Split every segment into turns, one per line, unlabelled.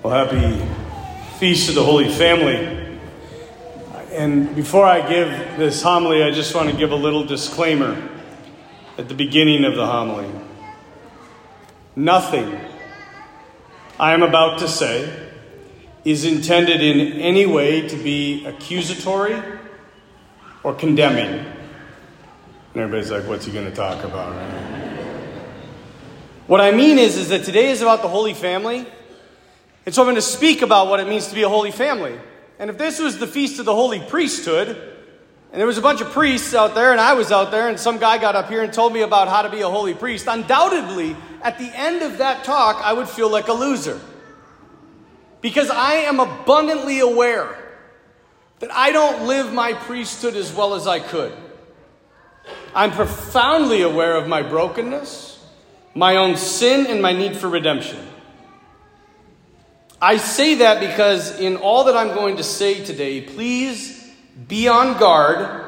Well, happy Feast of the Holy Family. And before I give this homily, I just want to give a little disclaimer at the beginning of the homily. Nothing I am about to say is intended in any way to be accusatory or condemning. And everybody's like, what's he going to talk about? Right? What I mean is, is that today is about the Holy Family. And so I'm going to speak about what it means to be a holy family. And if this was the feast of the holy priesthood, and there was a bunch of priests out there, and I was out there, and some guy got up here and told me about how to be a holy priest, undoubtedly, at the end of that talk, I would feel like a loser. Because I am abundantly aware that I don't live my priesthood as well as I could. I'm profoundly aware of my brokenness, my own sin, and my need for redemption. I say that because in all that I'm going to say today, please be on guard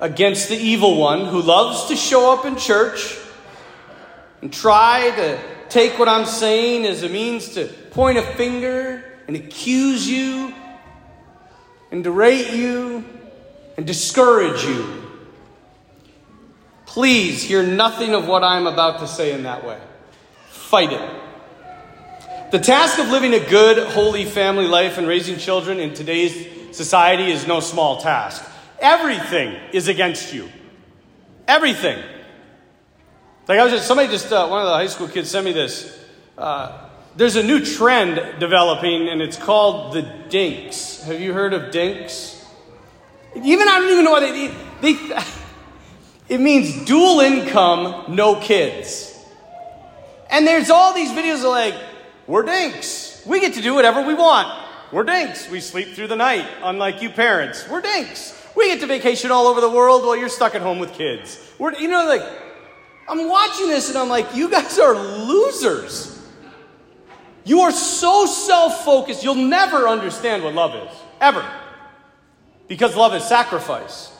against the evil one who loves to show up in church and try to take what I'm saying as a means to point a finger and accuse you and derate you and discourage you. Please hear nothing of what I'm about to say in that way. Fight it. The task of living a good, holy family life and raising children in today's society is no small task. Everything is against you. Everything. Like I was just, somebody just, uh, one of the high school kids sent me this. Uh, there's a new trend developing, and it's called the dinks. Have you heard of dinks? Even I don't even know what they, they it means dual income, no kids. And there's all these videos of like, we're dinks. We get to do whatever we want. We're dinks. We sleep through the night, unlike you parents. We're dinks. We get to vacation all over the world while you're stuck at home with kids. We're, you know, like, I'm watching this and I'm like, you guys are losers. You are so self focused, you'll never understand what love is. Ever. Because love is sacrifice.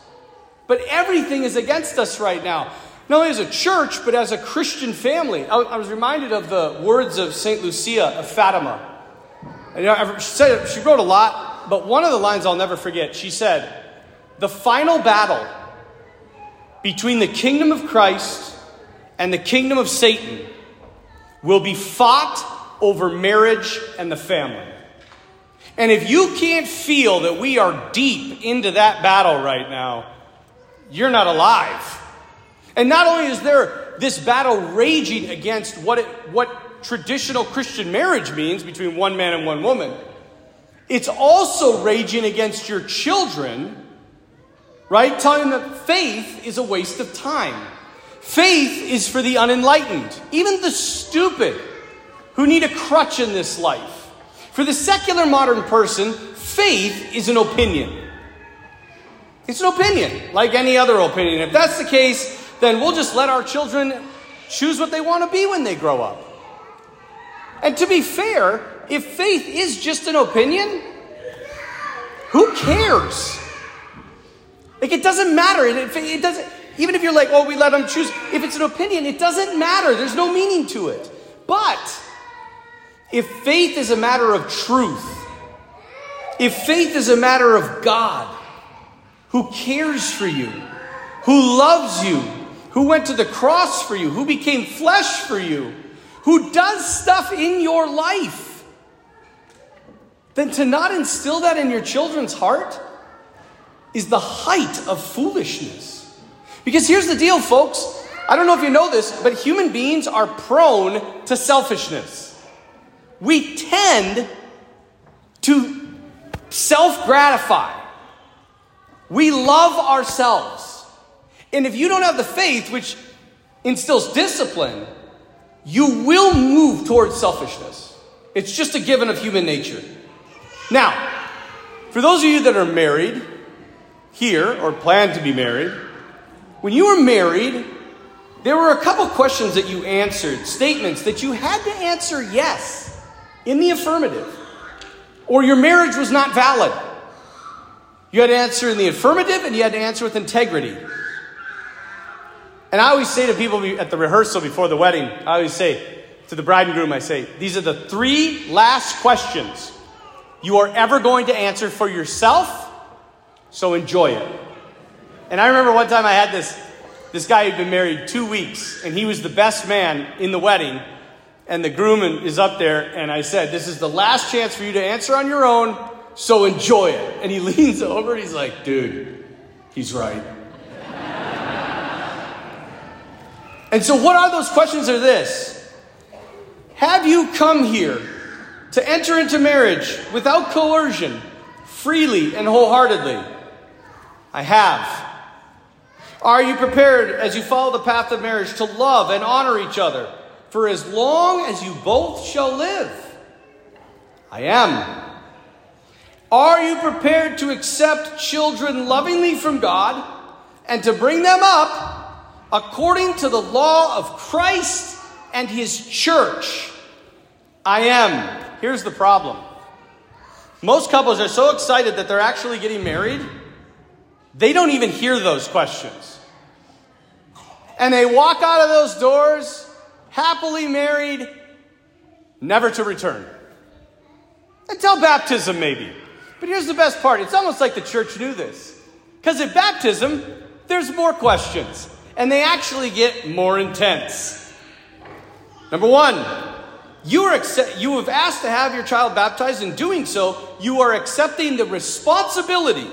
But everything is against us right now not only as a church, but as a Christian family. I, I was reminded of the words of St. Lucia of Fatima. And, you know, she, said, she wrote a lot, but one of the lines I'll never forget, she said, The final battle between the kingdom of Christ and the kingdom of Satan will be fought over marriage and the family. And if you can't feel that we are deep into that battle right now, you're not alive. And not only is there this battle raging against what, it, what traditional Christian marriage means between one man and one woman, it's also raging against your children, right? Telling them that faith is a waste of time. Faith is for the unenlightened, even the stupid who need a crutch in this life. For the secular modern person, faith is an opinion. It's an opinion, like any other opinion. If that's the case, then we'll just let our children choose what they want to be when they grow up. And to be fair, if faith is just an opinion, who cares? Like, it doesn't matter. It, it doesn't, even if you're like, oh, we let them choose, if it's an opinion, it doesn't matter. There's no meaning to it. But if faith is a matter of truth, if faith is a matter of God, who cares for you, who loves you, who went to the cross for you, who became flesh for you, who does stuff in your life, then to not instill that in your children's heart is the height of foolishness. Because here's the deal, folks. I don't know if you know this, but human beings are prone to selfishness. We tend to self gratify. We love ourselves. And if you don't have the faith, which instills discipline, you will move towards selfishness. It's just a given of human nature. Now, for those of you that are married here or plan to be married, when you were married, there were a couple questions that you answered, statements that you had to answer yes in the affirmative, or your marriage was not valid. You had to answer in the affirmative and you had to answer with integrity. And I always say to people at the rehearsal before the wedding, I always say, to the bride and groom, I say, these are the three last questions you are ever going to answer for yourself, so enjoy it. And I remember one time I had this, this guy who'd been married two weeks, and he was the best man in the wedding. And the groom is up there, and I said, This is the last chance for you to answer on your own, so enjoy it. And he leans over and he's like, Dude, he's right. And so, what are those questions? Are this Have you come here to enter into marriage without coercion, freely and wholeheartedly? I have. Are you prepared as you follow the path of marriage to love and honor each other for as long as you both shall live? I am. Are you prepared to accept children lovingly from God and to bring them up according to the law of Christ and his church? I am. Here's the problem most couples are so excited that they're actually getting married, they don't even hear those questions. And they walk out of those doors happily married, never to return. Until baptism, maybe. But here's the best part it's almost like the church knew this. Because at baptism, there's more questions, and they actually get more intense. Number one, you, are accept- you have asked to have your child baptized. In doing so, you are accepting the responsibility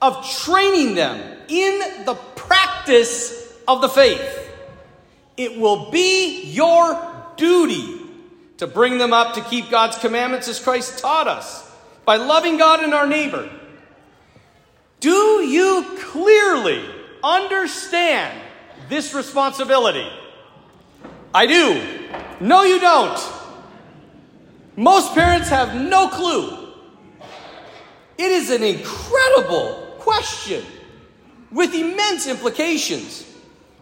of training them in the practice of the faith. It will be your duty to bring them up to keep God's commandments as Christ taught us by loving God and our neighbor. Do you clearly understand this responsibility? I do. No, you don't. Most parents have no clue. It is an incredible question with immense implications.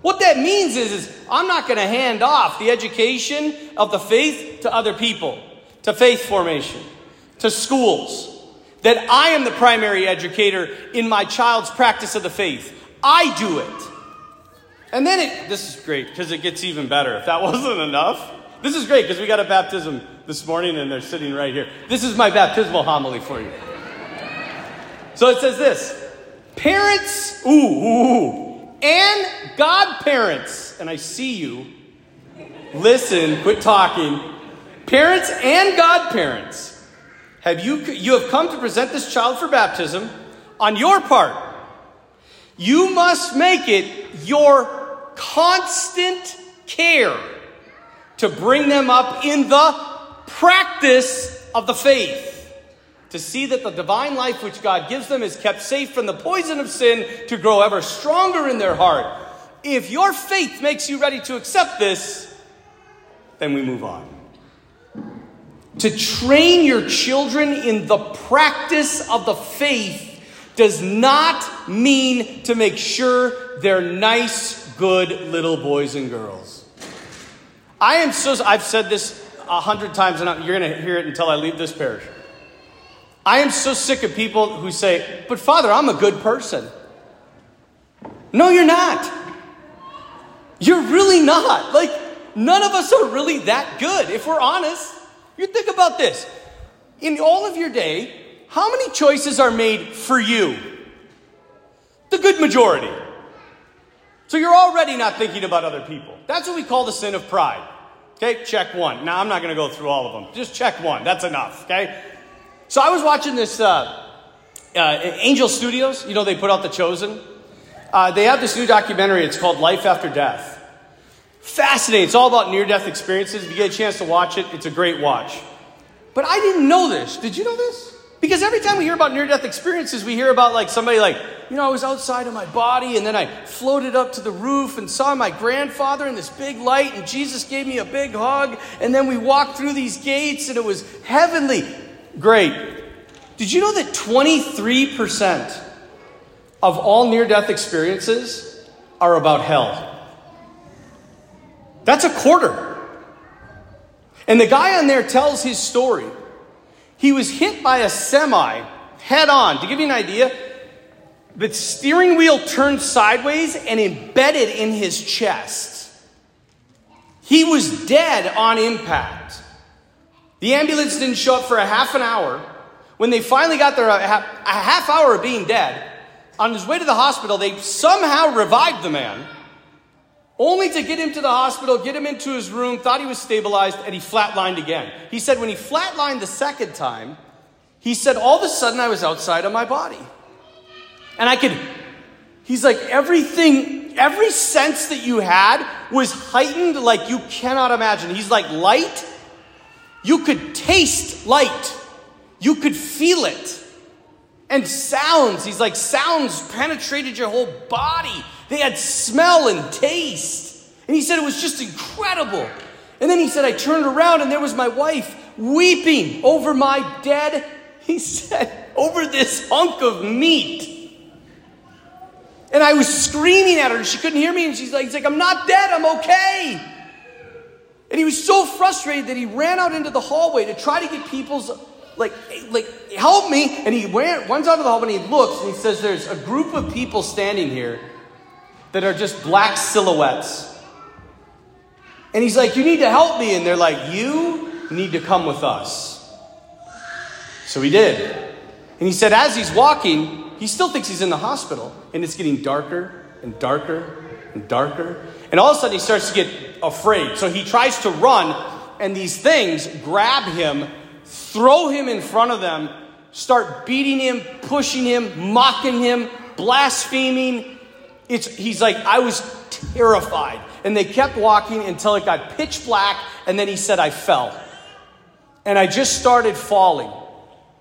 What that means is, is I'm not going to hand off the education of the faith to other people, to faith formation, to schools. That I am the primary educator in my child's practice of the faith. I do it. And then it, this is great because it gets even better. If that wasn't enough, this is great because we got a baptism this morning and they're sitting right here. This is my baptismal homily for you. So it says this Parents, ooh, ooh, and godparents, and I see you. Listen, quit talking. Parents and godparents, have you, you have come to present this child for baptism on your part. You must make it your constant care to bring them up in the practice of the faith to see that the divine life which God gives them is kept safe from the poison of sin to grow ever stronger in their heart. If your faith makes you ready to accept this, then we move on. To train your children in the practice of the faith does not mean to make sure they're nice, good little boys and girls. I am so, I've said this a hundred times, and you're going to hear it until I leave this parish. I am so sick of people who say, But Father, I'm a good person. No, you're not. You're really not. Like, none of us are really that good, if we're honest. You think about this. In all of your day, how many choices are made for you? The good majority. So you're already not thinking about other people. That's what we call the sin of pride. Okay, check one. Now, I'm not going to go through all of them. Just check one. That's enough. Okay? So I was watching this uh, uh, Angel Studios. You know, they put out The Chosen. Uh, they have this new documentary. It's called Life After Death. Fascinating. It's all about near death experiences. If you get a chance to watch it, it's a great watch. But I didn't know this. Did you know this? Because every time we hear about near death experiences, we hear about like somebody like, you know, I was outside of my body and then I floated up to the roof and saw my grandfather in this big light and Jesus gave me a big hug and then we walked through these gates and it was heavenly. Great. Did you know that 23% of all near death experiences are about hell? That's a quarter. And the guy on there tells his story. He was hit by a semi head on. To give you an idea, the steering wheel turned sideways and embedded in his chest. He was dead on impact. The ambulance didn't show up for a half an hour. When they finally got there, a half hour of being dead, on his way to the hospital, they somehow revived the man, only to get him to the hospital, get him into his room, thought he was stabilized, and he flatlined again. He said when he flatlined the second time, he said, all of a sudden I was outside of my body. And I could, he's like, everything, every sense that you had was heightened like you cannot imagine. He's like, light, you could taste light, you could feel it. And sounds, he's like, sounds penetrated your whole body. They had smell and taste. And he said it was just incredible. And then he said, I turned around and there was my wife weeping over my dead, he said, over this hunk of meat. And I was screaming at her and she couldn't hear me. And she's like, he's like, I'm not dead, I'm okay. And he was so frustrated that he ran out into the hallway to try to get people's like, like, help me. And he ran, runs out of the hall and he looks and he says, There's a group of people standing here that are just black silhouettes. And he's like, You need to help me. And they're like, You need to come with us. So he did. And he said, As he's walking, he still thinks he's in the hospital. And it's getting darker and darker and darker. And all of a sudden, he starts to get afraid. So he tries to run, and these things grab him throw him in front of them, start beating him, pushing him, mocking him, blaspheming. It's, he's like, I was terrified. And they kept walking until it got pitch black, and then he said, I fell. And I just started falling.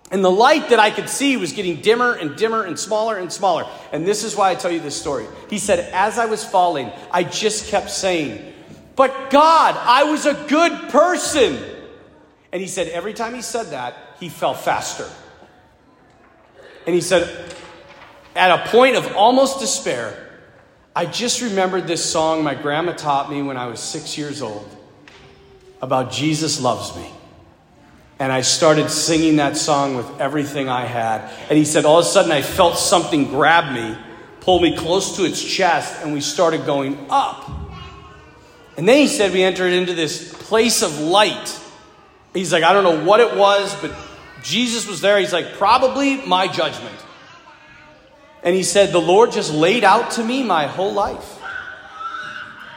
And the light that I could see was getting dimmer and dimmer and smaller and smaller. And this is why I tell you this story. He said, As I was falling, I just kept saying, But God, I was a good person. And he said every time he said that, he fell faster. And he said, at a point of almost despair, I just remembered this song my grandma taught me when I was six years old about Jesus loves me. And I started singing that song with everything I had. And he said, all of a sudden, I felt something grab me, pull me close to its chest, and we started going up. And then he said, we entered into this place of light He's like, I don't know what it was, but Jesus was there. He's like, probably my judgment. And he said, The Lord just laid out to me my whole life.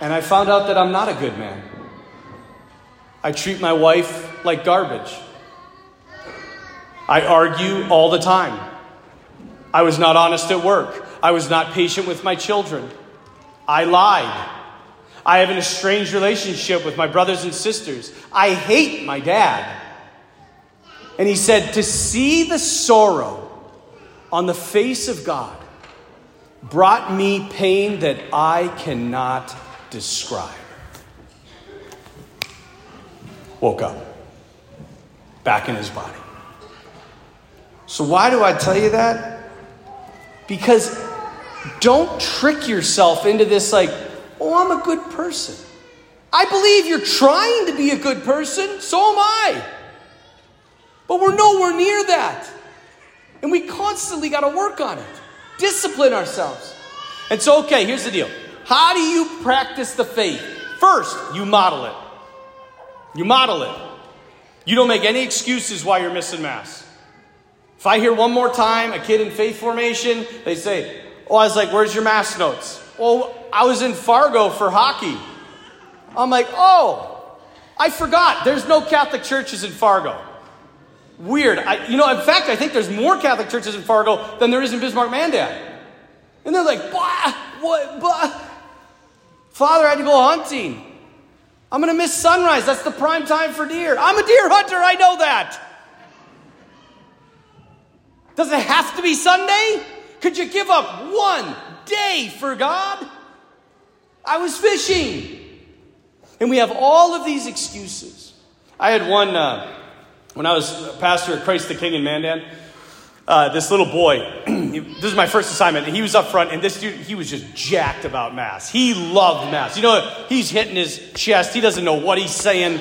And I found out that I'm not a good man. I treat my wife like garbage. I argue all the time. I was not honest at work. I was not patient with my children. I lied. I have an estranged relationship with my brothers and sisters. I hate my dad. And he said, To see the sorrow on the face of God brought me pain that I cannot describe. Woke up, back in his body. So, why do I tell you that? Because don't trick yourself into this like, Oh, I'm a good person. I believe you're trying to be a good person. So am I. But we're nowhere near that. And we constantly got to work on it, discipline ourselves. And so, okay, here's the deal. How do you practice the faith? First, you model it. You model it. You don't make any excuses why you're missing Mass. If I hear one more time a kid in faith formation, they say, Oh, I was like, where's your Mass notes? Well, I was in Fargo for hockey. I'm like, oh, I forgot. There's no Catholic churches in Fargo. Weird. I, you know, in fact, I think there's more Catholic churches in Fargo than there is in Bismarck Mandan. And they're like, bah, what, bah. Father, I had to go hunting. I'm going to miss sunrise. That's the prime time for deer. I'm a deer hunter. I know that. Does it have to be Sunday? Could you give up one day for God? I was fishing. And we have all of these excuses. I had one uh, when I was pastor at Christ the King in Mandan. Uh, this little boy, this is my first assignment, and he was up front, and this dude, he was just jacked about Mass. He loved Mass. You know, he's hitting his chest. He doesn't know what he's saying.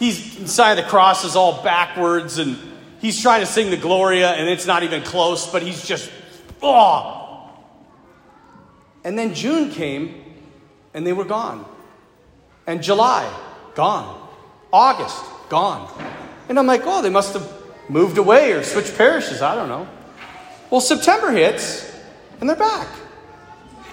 He's signing the cross is all backwards, and he's trying to sing the Gloria, and it's not even close, but he's just, oh, and then June came and they were gone. And July, gone. August, gone. And I'm like, oh, they must have moved away or switched parishes. I don't know. Well, September hits, and they're back.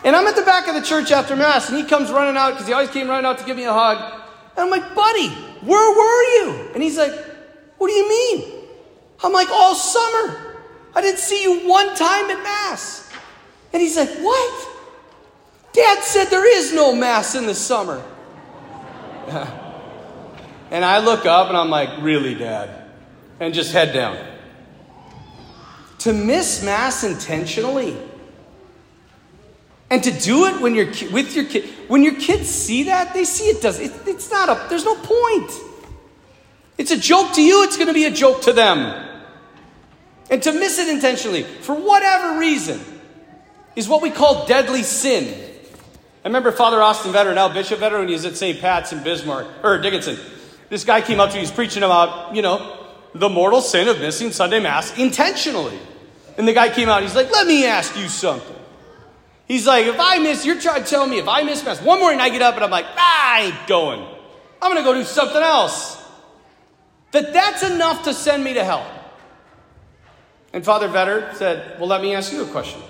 And I'm at the back of the church after Mass, and he comes running out because he always came running out to give me a hug. And I'm like, buddy, where were you? And he's like, what do you mean? I'm like, all summer. I didn't see you one time at Mass. And he's like, what? Dad said there is no Mass in the summer. and I look up and I'm like, really, Dad? And just head down. To miss Mass intentionally and to do it when you're with your kid, when your kids see that, they see it does. It, it's not a. There's no point. It's a joke to you. It's going to be a joke to them. And to miss it intentionally, for whatever reason, is what we call deadly sin. I remember Father Austin Vetter, now Bishop Vetter, when he was at St. Pat's in Bismarck, or Dickinson. This guy came up to me, he's preaching about, you know, the mortal sin of missing Sunday Mass intentionally. And the guy came out, he's like, let me ask you something. He's like, if I miss, you're trying to tell me if I miss mass. One morning I get up and I'm like, ah, I ain't going. I'm going to go do something else. That that's enough to send me to hell. And Father Vetter said, well, let me ask you a question.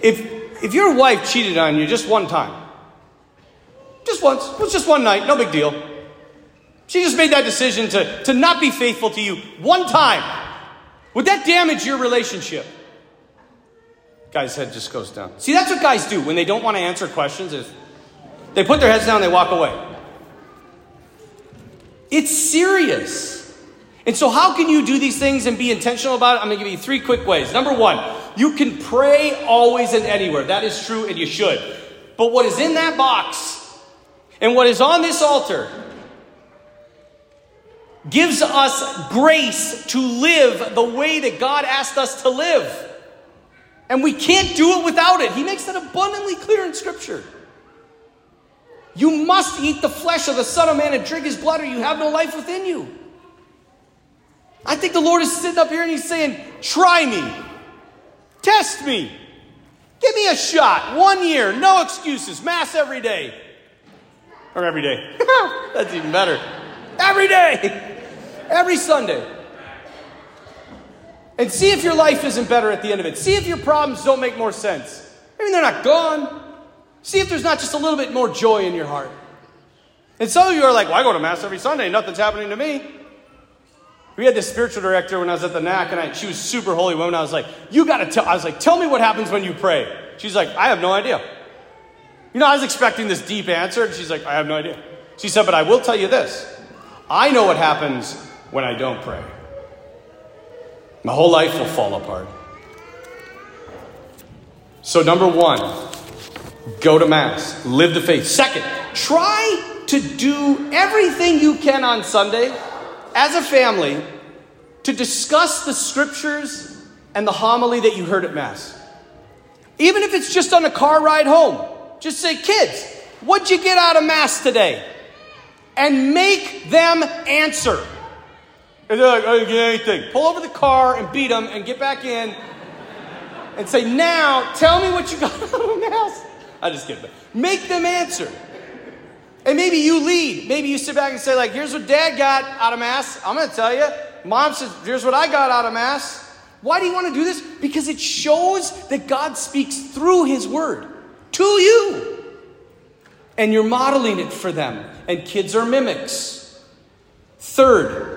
If, if your wife cheated on you just one time, just once, it was just one night, no big deal. She just made that decision to, to not be faithful to you one time. Would that damage your relationship? Guy's head just goes down. See, that's what guys do when they don't want to answer questions. Is they put their heads down, they walk away. It's serious. And so, how can you do these things and be intentional about it? I'm going to give you three quick ways. Number one, you can pray always and anywhere. That is true, and you should. But what is in that box and what is on this altar gives us grace to live the way that God asked us to live. And we can't do it without it. He makes that abundantly clear in Scripture. You must eat the flesh of the Son of Man and drink his blood, or you have no life within you. I think the Lord is sitting up here and he's saying, Try me, test me, give me a shot. One year, no excuses, Mass every day. Or every day. That's even better. Every day, every Sunday and see if your life isn't better at the end of it. See if your problems don't make more sense. I mean, they're not gone. See if there's not just a little bit more joy in your heart. And some of you are like, well, I go to Mass every Sunday, nothing's happening to me. We had this spiritual director when I was at the NAC, and I, she was super holy woman. I was like, you got to tell, I was like, tell me what happens when you pray. She's like, I have no idea. You know, I was expecting this deep answer, and she's like, I have no idea. She said, but I will tell you this I know what happens when I don't pray. My whole life will fall apart. So, number one, go to Mass, live the faith. Second, try to do everything you can on Sunday as a family to discuss the scriptures and the homily that you heard at Mass. Even if it's just on a car ride home, just say, kids, what'd you get out of Mass today? And make them answer. And they're like, I didn't get anything. Pull over the car and beat them and get back in and say, now tell me what you got out of Mass. I just get that. Make them answer. And maybe you lead. Maybe you sit back and say, like, here's what dad got out of Mass. I'm going to tell you. Mom says, here's what I got out of Mass. Why do you want to do this? Because it shows that God speaks through His Word to you. And you're modeling it for them. And kids are mimics. Third,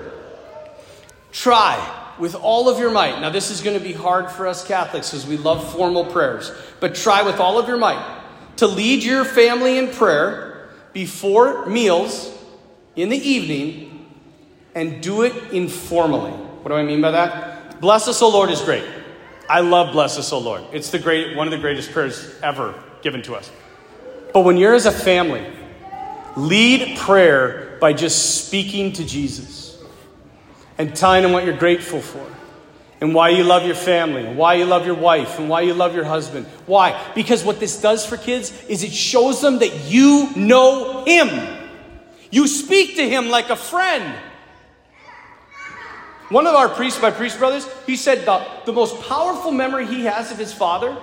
Try with all of your might. Now, this is going to be hard for us Catholics because we love formal prayers, but try with all of your might to lead your family in prayer before meals in the evening and do it informally. What do I mean by that? Bless us, O Lord, is great. I love bless us, O Lord. It's the great, one of the greatest prayers ever given to us. But when you're as a family, lead prayer by just speaking to Jesus and telling him what you're grateful for and why you love your family and why you love your wife and why you love your husband. Why? Because what this does for kids is it shows them that you know him. You speak to him like a friend. One of our priests, my priest brothers, he said the, the most powerful memory he has of his father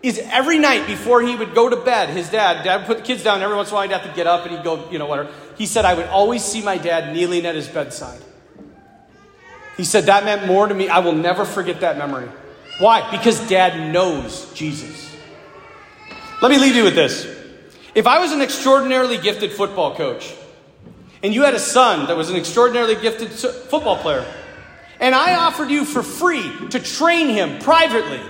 is every night before he would go to bed, his dad, dad would put the kids down, every once in a while he'd have to get up and he'd go, you know, whatever. He said, I would always see my dad kneeling at his bedside. He said, that meant more to me. I will never forget that memory. Why? Because dad knows Jesus. Let me leave you with this. If I was an extraordinarily gifted football coach, and you had a son that was an extraordinarily gifted football player, and I offered you for free to train him privately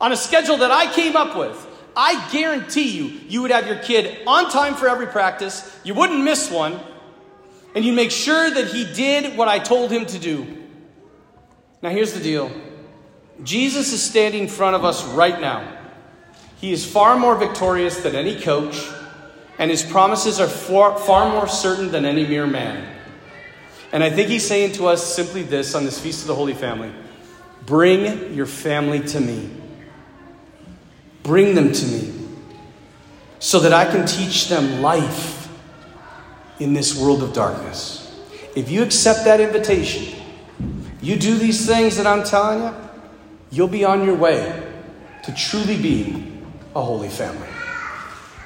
on a schedule that I came up with, I guarantee you, you would have your kid on time for every practice, you wouldn't miss one, and you'd make sure that he did what I told him to do. Now, here's the deal Jesus is standing in front of us right now. He is far more victorious than any coach, and his promises are far, far more certain than any mere man. And I think he's saying to us simply this on this Feast of the Holy Family Bring your family to me. Bring them to me so that I can teach them life in this world of darkness. If you accept that invitation, you do these things that I'm telling you, you'll be on your way to truly being a holy family.